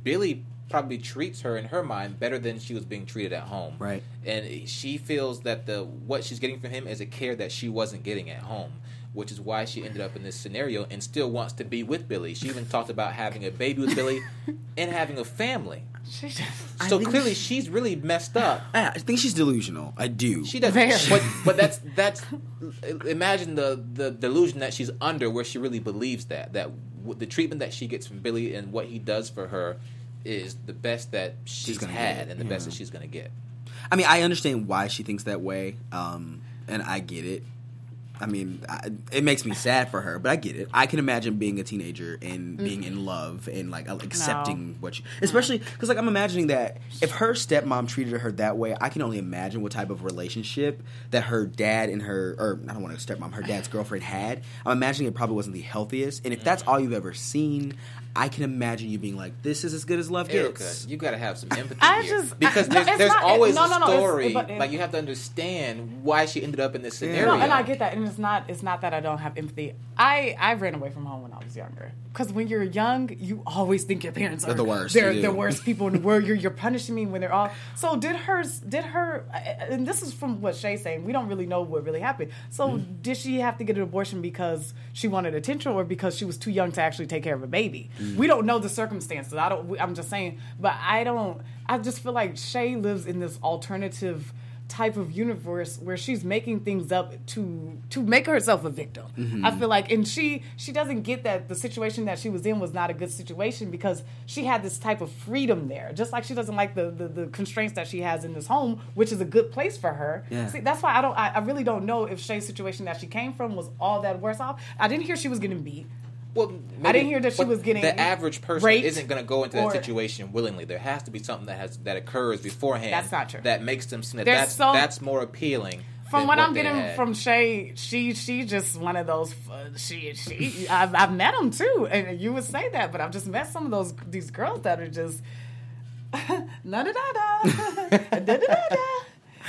Billy probably treats her in her mind better than she was being treated at home. Right. And she feels that the what she's getting from him is a care that she wasn't getting at home. Which is why she ended up in this scenario and still wants to be with Billy. She even talked about having a baby with Billy and having a family. She just, So clearly, she- she's really messed up. I I think she's delusional. I do. She does, Very. but but that's that's imagine the the delusion that she's under, where she really believes that that w- the treatment that she gets from Billy and what he does for her is the best that she's, gonna had and the best that she's going to get. I mean, I understand why she thinks that way, um, and I get it. I mean, I, it makes me sad for her, but I get it. I can imagine being a teenager and being in mm-hmm. love and like uh, accepting what she, mm-hmm. especially because like I'm imagining that if her stepmom treated her that way, I can only imagine what type of relationship that her dad and her, or I don't want to stepmom, her dad's girlfriend had. I'm imagining it probably wasn't the healthiest, and if mm. that's all you've ever seen, I can imagine you being like, "This is as good as love Erica, gets." you got to have some empathy I here just- because I- there's, it's there's not- always no, a no, no, it's- story. but it- like you have to understand why she ended up in this scenario. No, and I get that, and it's not it's not that I don't have empathy. I I ran away from home when I was younger because when you're young, you always think your parents are They're the worst, They're the worst people in the world. You're you're punishing me when they're all. So did hers? Did her? And this is from what Shae's saying. We don't really know what really happened. So Mm. did she have to get an abortion because she wanted attention, or because she was too young to actually take care of a baby? Mm. We don't know the circumstances. I don't. I'm just saying, but I don't. I just feel like Shae lives in this alternative type of universe where she's making things up to to make herself a victim. Mm-hmm. I feel like and she she doesn't get that the situation that she was in was not a good situation because she had this type of freedom there. Just like she doesn't like the the, the constraints that she has in this home, which is a good place for her. Yeah. See, that's why I don't I, I really don't know if Shae's situation that she came from was all that worse off. I didn't hear she was getting beat. Well, I didn't hear that she was getting The average person raped isn't going to go into that situation willingly. There has to be something that has that occurs beforehand. That's not true. That makes them that that's so- that's more appealing. From than what, I'm getting had. from Shae, she she just one of those. Uh, she she I've, I've met them too, and you would say that, but I've just met some of those these girls that are just na da da da da da da da.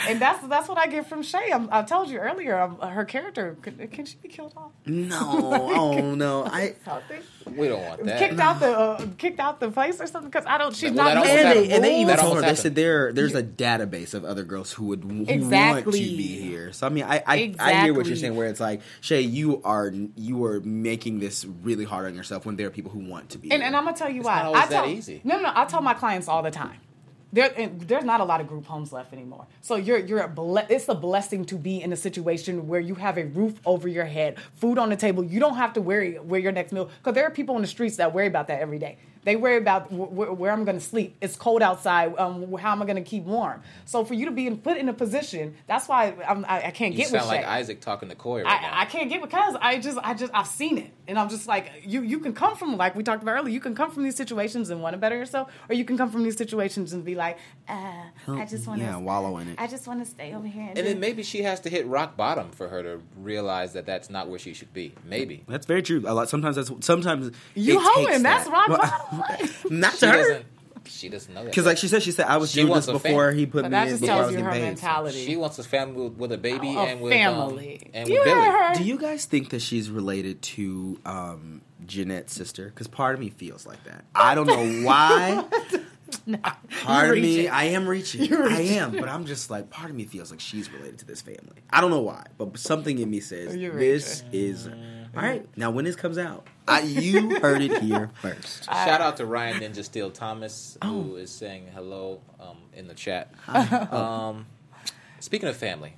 And that's that's what I get from Shae. I'm, I told you earlier, um, her character can, can she be killed off? No, oh no, I. Something We don't want that. kicked out the uh, kicked out the place or something because I don't. She's Well, not. almost used And to happened. they, and they even told her almost they said there there's a database of other girls who would who want to Exactly. be here. So I mean, I I, I hear what you're saying. Where it's like, Shae, you are you are making this really hard on yourself when there are people who want to be. And, here. and I'm gonna tell you It's why. not I tell, that easy. No, no, no. I tell my clients all the time. There, and there's not a lot of group homes left anymore. So you're you're a ble- it's a blessing to be in a situation where you have a roof over your head, food on the table. You don't have to worry where your next meal because there are people in the streets that worry about that every day. They worry about wh- wh- where I'm going to sleep. It's cold outside. Um, how am I going to keep warm? So for you to be in, put in a position, that's why I'm, I, I can't You get with sound like Shae. Isaac talking to Coy right now. I, I can't get because I just I just I've seen it and I'm just like you you can come from like we talked about earlier you can come from these situations and want to better yourself or you can come from these situations and be like uh, I just want to yeah, wallow in it. I just want to stay over here and, and then maybe she has to hit rock bottom for her to realize that that's not where she should be. Maybe. That's very true. A lot. Sometimes that's sometimes you it takes hoeing that's that. rock bottom Not She to her. doesn't. She doesn't know that. Because like she said, she said I was She doing wants this a before family. he put but me that in. just before I tells was you her getting mentality she wants a family with, with a baby Oh, a and with family um, and you with Billy. her Do you guys think that she's related to um, Jeanette's sister? Because part of me feels like that. I don't know why. part You're of me. I am reaching. You're I am, but I'm just like part of me feels like she's related to this family. I don't know why, but something in me says this is. All right, now when this comes out, I, you heard it here first. Shout out to Ryan Ninja Steel Thomas Oh. who is saying hello um, in the chat. Um, speaking of family,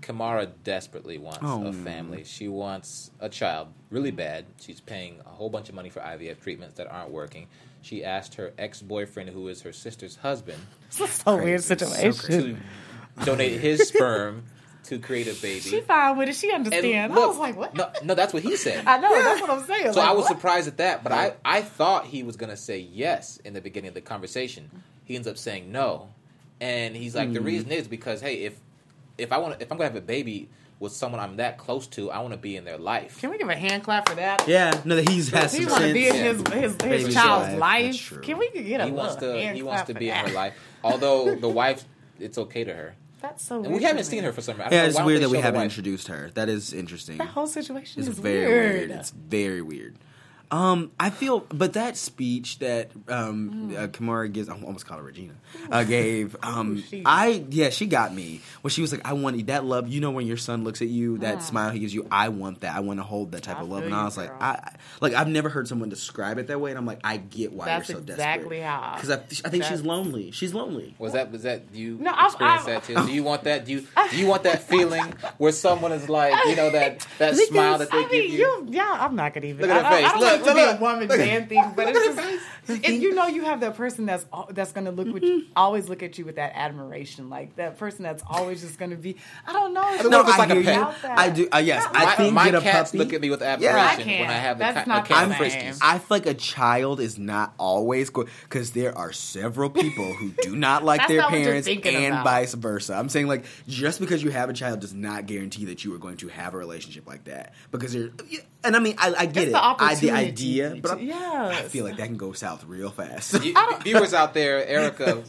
Kimara desperately wants Oh. a family. She wants a child really bad. She's paying a whole bunch of money for IVF treatments that aren't working. She asked her ex boyfriend, who is her sister's husband, it's a weird Crazy. So situation to donate his sperm to create a baby. she fine with it she And understand I was like what No, no, that's what he said. I know that's what I'm saying So Like, I was what? surprised at that, but I, I thought he was going to say yes in the beginning of the conversation. He ends up saying no, and he's like, the Hmm. reason is because hey, if if I want if I'm going to have a baby with someone I'm that close to, I want to be in their life. Can we give a hand clap for that? Yeah, no, that he's has He some want to sense. be in Yeah. his his, his child's life, life. Can we get a He wants to hand he wants to for be in that? her life. Although the wife, it's okay to her, That's so. and weird we haven't to seen her for some. I Yeah, it's weird that we haven't introduced her. That is interesting. That whole situation It's is very weird. weird. It's very weird. Um, I feel, but that speech that um, Mm. uh, Kimara gives, I almost called her Regina, uh, gave. Um, she? I yeah, she got me when she was like, "I want that love." You know, when your son looks at you, that smile he gives you, I want that. I want to hold that type. I of love. feel And I was like, girl. I I- like I've never heard someone describe it that way, and I'm like, I get why That's you're so exactly desperate. how- Because I, I think she's lonely. She's lonely. Was that was that do you No, I- experience I- that too? Do you want that? Do you do you want that feeling where someone is like you know that that Look at smile that they I give mean, you? you, yeah, I'm not gonna even. Look at her I, I- I face. don't Look, like to be a woman man thing, but it's just, and you know, you have that person that's that's gonna look with you, always look at you with that admiration, like that person that's always just gonna be. I don't know. mean, what if it's like a pet? you. I do. Uh, yes, I my, think my get a cats puppy. look at me with Yeah. admiration I when can't. I have the That's cat, not a cat the and same. friskies. I feel like a child is not always good because there are several people who do not like their not parents and about. vice versa. I'm saying like just because you have a child does not guarantee that you are going to have a relationship like that because you're and I mean I, I get It's it the I, the idea but to- I'm- yes. I feel like that can go south real fast. You- viewers out there, Erica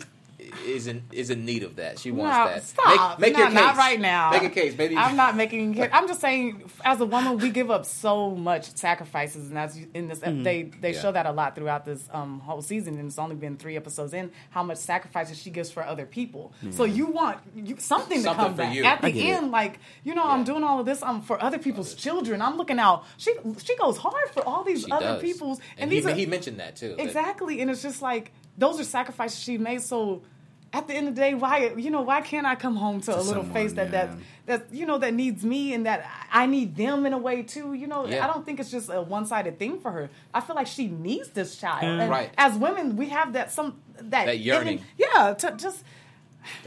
is in is in need of that. She wants No, that. Stop. Make, make no, your case. Not right now. Make a case, baby. I'm not making. case. I'm just saying, as a woman, we give up so much sacrifices, and that's in this. They they Yeah. show that a lot throughout this um, whole season, and it's only been three episodes in. How much sacrifices she gives for other people. So you want you, something, Something to come for back you. at the get it. end. Like you know, I'm doing all of this. um, for other people's children. I'm looking out. She she goes hard for all these She other does. people's, and, and these he, are he mentioned that too. that- Exactly, and it's just like those are sacrifices she made. So at the end of the day, why you know why can't I come home to, a little someone, face that yeah. that that you know that needs me and that I need them in a way too. You know, Yeah. I don't think it's just a one sided thing for her. I feel like she needs this child. Mm. And Right. As women, we have that some that That yearning. yeah, to just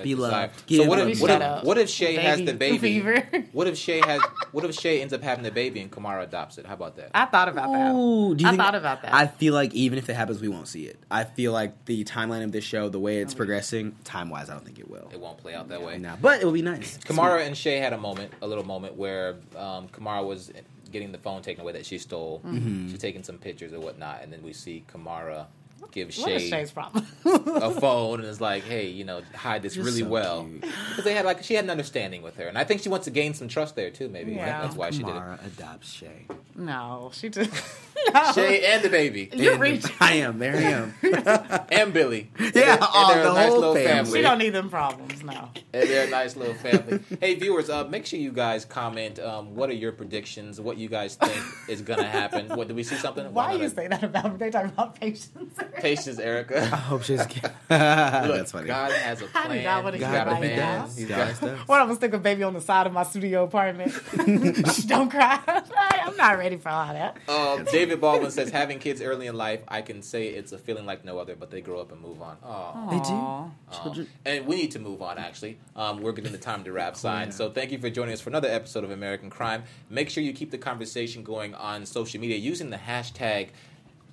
Be desire. loved. So what if what if, what if Shae has the Baby baby? fever. What if Shae has what if Shae ends up having the baby and Kimara adopts it? How about that? I thought about that. Ooh, do you I think- thought about that. I feel like even if it happens, we won't see it. I feel like the timeline of this show, the way it's progressing, time wise, I don't think it will. It won't play out that way. No, but it will be nice. Kimara and Shae had a moment, a little moment where um, Kimara was getting the phone taken away that she stole. Mm-hmm. She's taking some pictures or whatnot, and then we see Kimara give What is Shae Shae's problem? a phone and is like, hey, you know, hide this You're really so well because they had like she had an understanding with her, and I think she wants to gain some trust there too. Maybe? Yeah. that's why she did it. Kimara adopts Shae. no, she just. no. Shae and the baby You're And reaching. I am. There I am. and Billy. Yeah, and they're, and they're the a nice whole little family. family. She don't need them problems. No. And they're a nice little family. hey, viewers, uh, make sure you guys comment. Um, what are your predictions? What you guys think is gonna happen? What do we see something? Why One you other- say that about me? They talking about patience. Patience, Erica. I hope she's. Look, That's funny. God has a I do plan. not wanna He's hear got a about man. that. He's God got. does. What I'm gonna stick a baby on the side of my studio apartment? Don't cry. I'm not ready for all that. Uh, David Baldwin says, having kids early in life, I can say it's a feeling like no other, but they grow up and move on. Oh. They do. Aw. Children. And we need to move on, actually. Um, we're getting the time to wrap sign. So thank you for joining us for another episode of American Crime. Make sure you keep the conversation going on social media using the hashtag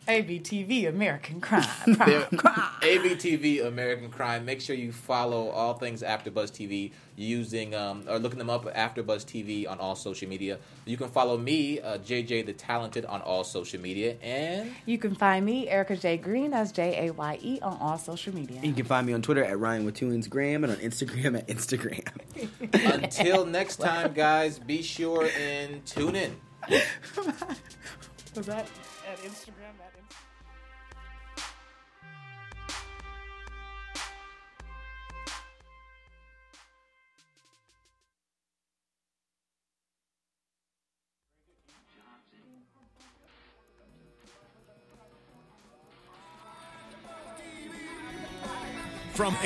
ABTV American Crime. crime, crime. ABTV American Crime. Make sure you follow all things AfterBuzz TV using um, or looking them up AfterBuzz TV on all social media. You can follow me, uh, JJ the Talented, on all social media, and You can find me, Erica J. Green, as J A Y E, on all social media. You can find me on Twitter at Ryan with two Gram and on Instagram at Instagram. until next time, guys, be sure and tune in. Was that at Instagram? At?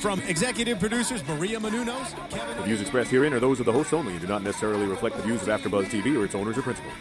From executive producers Maria Menounos, Kevin The views expressed herein are those of the hosts only and do not necessarily reflect the views of AfterBuzz TV or its owners or principals.